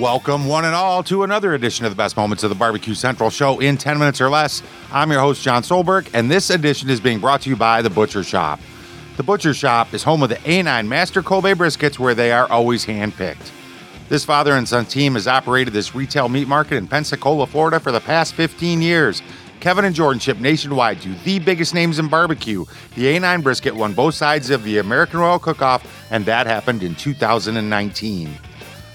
Welcome, one and all, to another edition of the best moments of the Barbecue Central show in 10 minutes or less. I'm your host, John Solberg, and this edition is being brought to you by The Butcher Shop. The Butcher Shop is home of the A9 Master Kobe briskets, where they are always handpicked. This father and son team has operated this retail meat market in Pensacola, Florida for the past 15 years. Kevin and Jordan ship nationwide to the biggest names in barbecue. The A9 brisket won both sides of the American Royal Cook-Off, and that happened in 2019.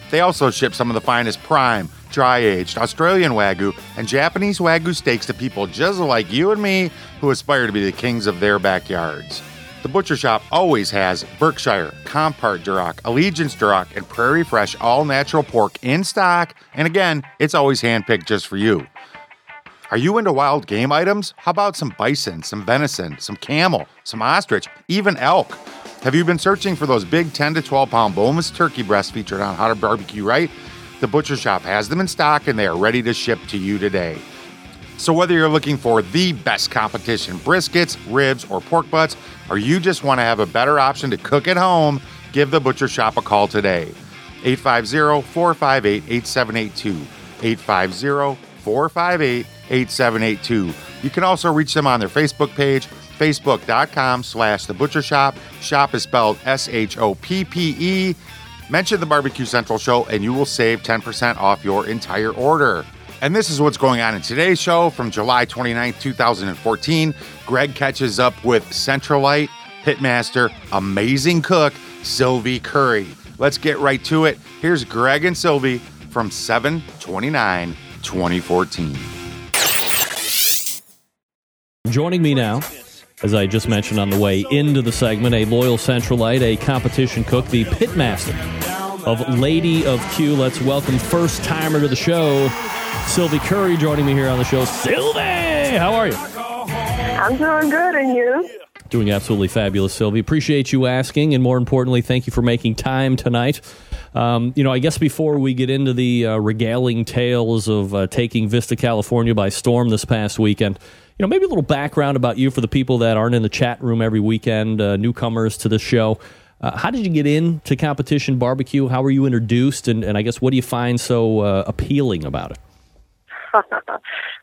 They also ship some of the finest prime, dry aged Australian Wagyu and Japanese Wagyu steaks to people just like you and me who aspire to be the kings of their backyards. The Butcher Shop always has Berkshire, Compart Duroc, Allegiance Duroc, and Prairie Fresh all natural pork in stock, and again, it's always handpicked just for you. Are you into wild game items? How about some bison, some venison, some camel, some ostrich, even elk? Have you been searching for those big 10 to 12 pound boneless turkey breasts featured on How to Barbecue Right? The Butcher Shop has them in stock and they are ready to ship to you today. So, whether you're looking for the best competition briskets, ribs, or pork butts, or you just want to have a better option to cook at home, give the Butcher Shop a call today. 850 458 8782. 850 458 8782. You can also reach them on their Facebook page, facebook.com slash the butcher shop. Shop is spelled S H O P P E. Mention the Barbecue Central show and you will save 10% off your entire order. And this is what's going on in today's show from July 29th, 2014. Greg catches up with Centralite Pitmaster, amazing cook, Sylvie Curry. Let's get right to it. Here's Greg and Sylvie from 729 2014. Joining me now, as I just mentioned on the way into the segment, a loyal Centralite, a competition cook, the pitmaster of Lady of Q. Let's welcome first timer to the show, Sylvie Curry, joining me here on the show. Sylvie, how are you? I'm doing good, and you? Doing absolutely fabulous, Sylvie. Appreciate you asking, and more importantly, thank you for making time tonight. Um, you know, I guess before we get into the uh, regaling tales of uh, taking Vista, California by storm this past weekend, you know, maybe a little background about you for the people that aren't in the chat room every weekend, uh, newcomers to the show. Uh, how did you get into competition barbecue? How were you introduced? And, and I guess what do you find so uh, appealing about it?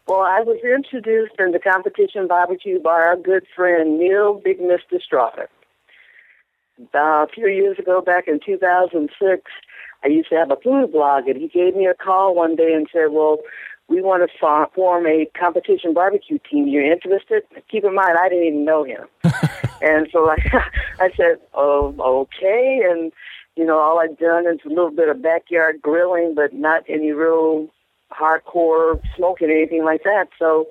well, I was introduced into competition barbecue by our good friend Neil Big Mr. Strawder. Uh, a few years ago, back in 2006, I used to have a food blog, and he gave me a call one day and said, "Well, we want to form a competition barbecue team. You're interested?" Keep in mind, I didn't even know him, and so I, I said, "Oh, okay." And you know, all I'd done is a little bit of backyard grilling, but not any real hardcore smoking or anything like that. So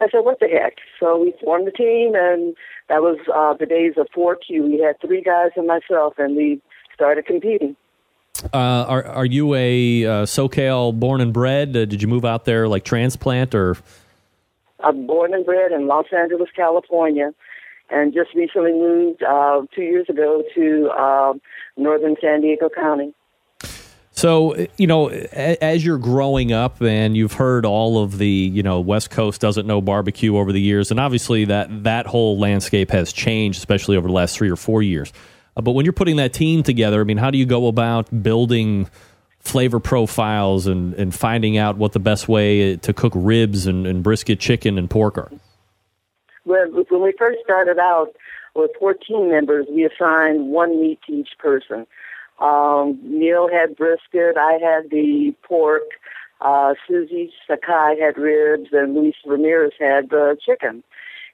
I said, what the heck? So we formed the team, and that was uh, the days of 4Q. We had three guys and myself, and we started competing. Uh, are are you a uh, SoCal born and bred? Uh, did you move out there like transplant or? I'm born and bred in Los Angeles, California, and just recently moved uh, two years ago to uh, northern San Diego County. So, you know, as you're growing up and you've heard all of the, you know, West Coast doesn't know barbecue over the years, and obviously that that whole landscape has changed, especially over the last three or four years. Uh, but when you're putting that team together, I mean, how do you go about building flavor profiles and, and finding out what the best way to cook ribs and, and brisket chicken and pork are? Well, when we first started out with 14 members, we assigned one meat to each person. Um, Neil had brisket. I had the pork. Uh, Susie Sakai had ribs, and Luis Ramirez had the chicken.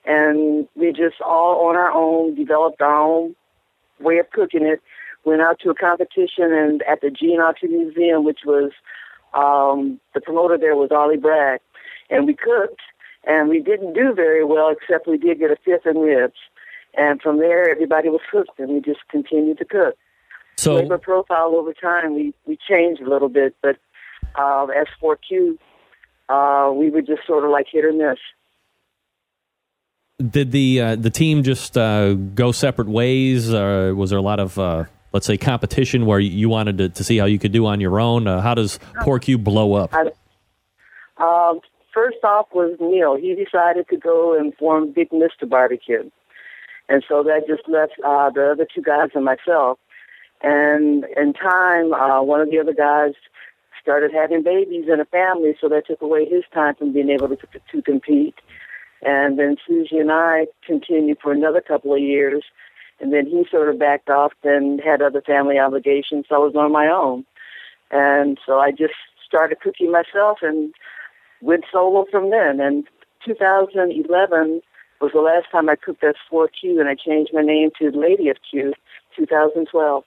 And we just all on our own developed our own way of cooking it. Went out to a competition and at the Gene Autry Museum, which was um, the promoter there was Ollie Bragg, and we cooked. And we didn't do very well, except we did get a fifth in ribs. And from there, everybody was hooked, and we just continued to cook. So, flavor profile over time, we we changed a little bit, but uh, S4Q, uh, we were just sort of like hit or miss. Did the uh, the team just uh, go separate ways? Uh, was there a lot of uh, let's say competition where you wanted to, to see how you could do on your own? Uh, how does Pork-U blow up? I, um, first off was Neil. He decided to go and form Big Mister Barbecue, and so that just left uh, the other two guys and myself. And in time, uh, one of the other guys started having babies and a family, so that took away his time from being able to, to compete. And then Susie and I continued for another couple of years, and then he sort of backed off and had other family obligations, so I was on my own. And so I just started cooking myself and went solo from then. And 2011 was the last time I cooked at 4Q, and I changed my name to Lady of Q, 2012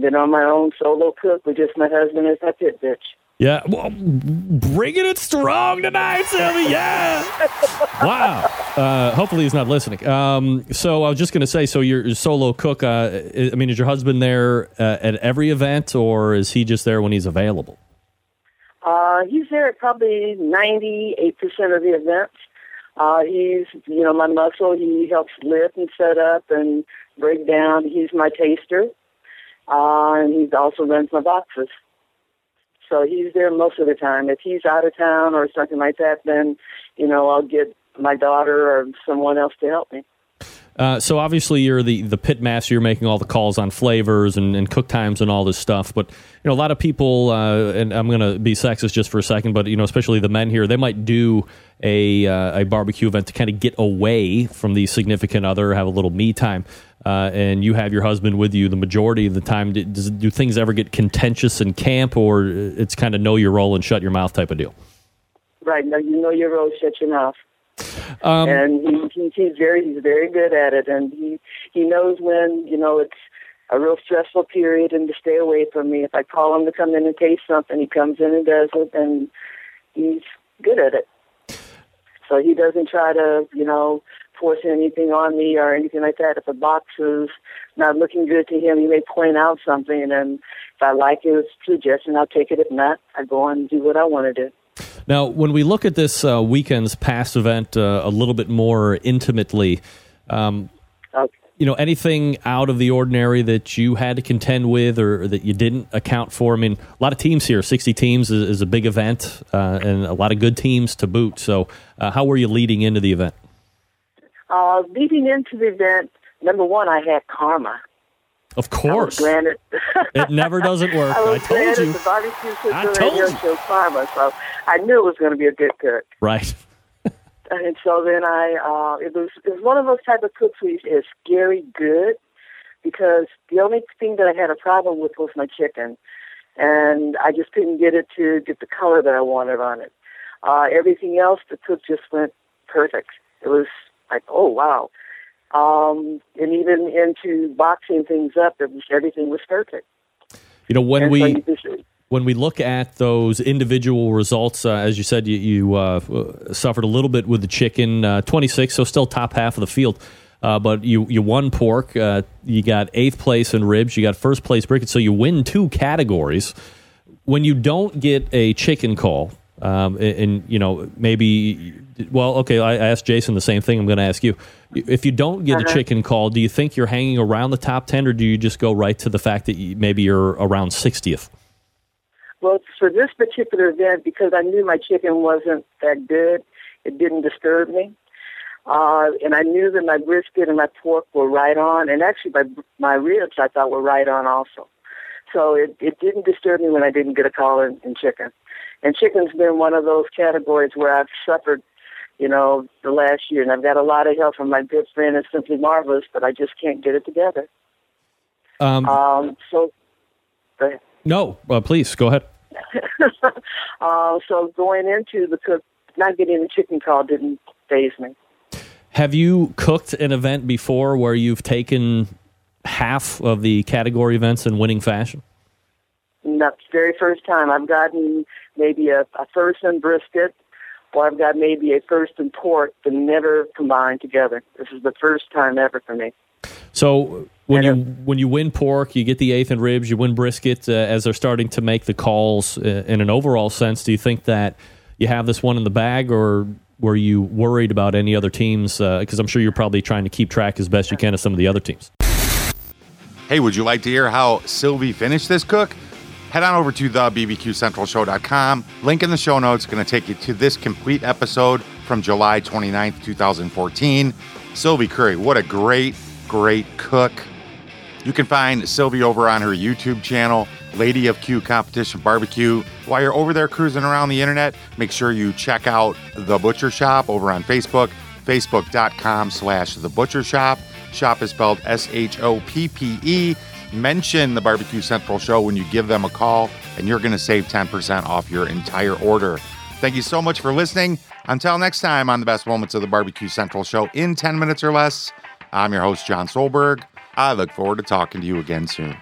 been on my own solo cook with just my husband as my pit bitch. Yeah, well, bringing it strong tonight, Sylvie. Yeah. wow. Uh, hopefully he's not listening. Um, so I was just going to say, so you're solo cook. Uh, I mean, is your husband there uh, at every event, or is he just there when he's available? Uh, he's there at probably ninety-eight percent of the events. Uh, he's, you know, my muscle. He helps lift and set up and break down. He's my taster. Uh, and he also runs my boxes. So he's there most of the time. If he's out of town or something like that, then, you know, I'll get my daughter or someone else to help me. Uh, so obviously you're the, the pit master. You're making all the calls on flavors and, and cook times and all this stuff. But you know, a lot of people, uh, and I'm going to be sexist just for a second, but you know, especially the men here, they might do a uh, a barbecue event to kind of get away from the significant other, have a little me time. Uh, and you have your husband with you the majority of the time. Do, does, do things ever get contentious in camp, or it's kind of know your role and shut your mouth type of deal? Right. No, you know your role, shut your mouth. Um, and he, he, he's very he's very good at it, and he he knows when you know it's a real stressful period and to stay away from me. If I call him to come in and taste something, he comes in and does it, and he's good at it. So he doesn't try to you know force anything on me or anything like that. If a box is not looking good to him, he may point out something, and if I like his suggestion, I'll take it. If not, I go on and do what I want to do. Now, when we look at this uh, weekend's past event uh, a little bit more intimately, um, okay. you know, anything out of the ordinary that you had to contend with or, or, that you didn't account for? I mean, a lot of teams here, 60 teams is, is a big event uh, and a lot of good teams to boot. So, uh, how were you leading into the event? Uh, leading into the event, number one, I had karma. Of course. it never doesn't work. I, I told you. The barbecue I told you. Show karma, so I knew it was going to be a good cook. Right. and so then I, uh, it was it was one of those type of cooks where it's scary good because the only thing that I had a problem with was my chicken, and I just couldn't get it to get the color that I wanted on it. Uh, everything else, the cook just went perfect. It was like, oh wow. Um, and even into boxing things up, it was, everything was perfect. You know, when and we so when we look at those individual results, uh, as you said, you, you uh, suffered a little bit with the chicken, uh, 26, so still top half of the field. Uh, but you, you won pork. Uh, you got eighth place in ribs. You got first place brisket. So you win two categories. When you don't get a chicken call, um, and, and, you know maybe well, okay. I asked Jason the same thing. I'm going to ask you: if you don't get uh-huh. a chicken call, do you think you're hanging around the top ten, or do you just go right to the fact that you, maybe you're around 60th? Well, for this particular event, because I knew my chicken wasn't that good, it didn't disturb me. Uh, and I knew that my brisket and my pork were right on, and actually my my ribs I thought were right on also. So it, it didn't disturb me when I didn't get a call in, in chicken. And chicken's been one of those categories where I've suffered, you know, the last year, and I've got a lot of help from my good friend. It's simply marvelous, but I just can't get it together. Um, um so, no, uh, please go ahead. uh, so going into the cook, not getting the chicken call didn't phase me. Have you cooked an event before where you've taken half of the category events in winning fashion? That's the very first time I've gotten maybe a, a first in brisket, or I've got maybe a first in pork, but never combined together. This is the first time ever for me. So when you when you win pork, you get the eighth and ribs, you win brisket. Uh, as they're starting to make the calls uh, in an overall sense, do you think that you have this one in the bag, or were you worried about any other teams? Because I'm sure you're probably trying to keep track as best you can of some of the other teams. Hey, would you like to hear how Sylvie finished this cook? Head on over to the bbqcentralshow.com. Link in the show notes going to take you to this complete episode from July 29th, 2014. Sylvie Curry, what a great, great cook. You can find Sylvie over on her YouTube channel, Lady of Q Competition Barbecue. While you're over there cruising around the internet, make sure you check out The Butcher Shop over on Facebook, facebook.com slash The Butcher Shop. Shop is spelled S H O P P E. Mention the Barbecue Central show when you give them a call, and you're going to save 10% off your entire order. Thank you so much for listening. Until next time on the best moments of the Barbecue Central show in 10 minutes or less, I'm your host, John Solberg. I look forward to talking to you again soon.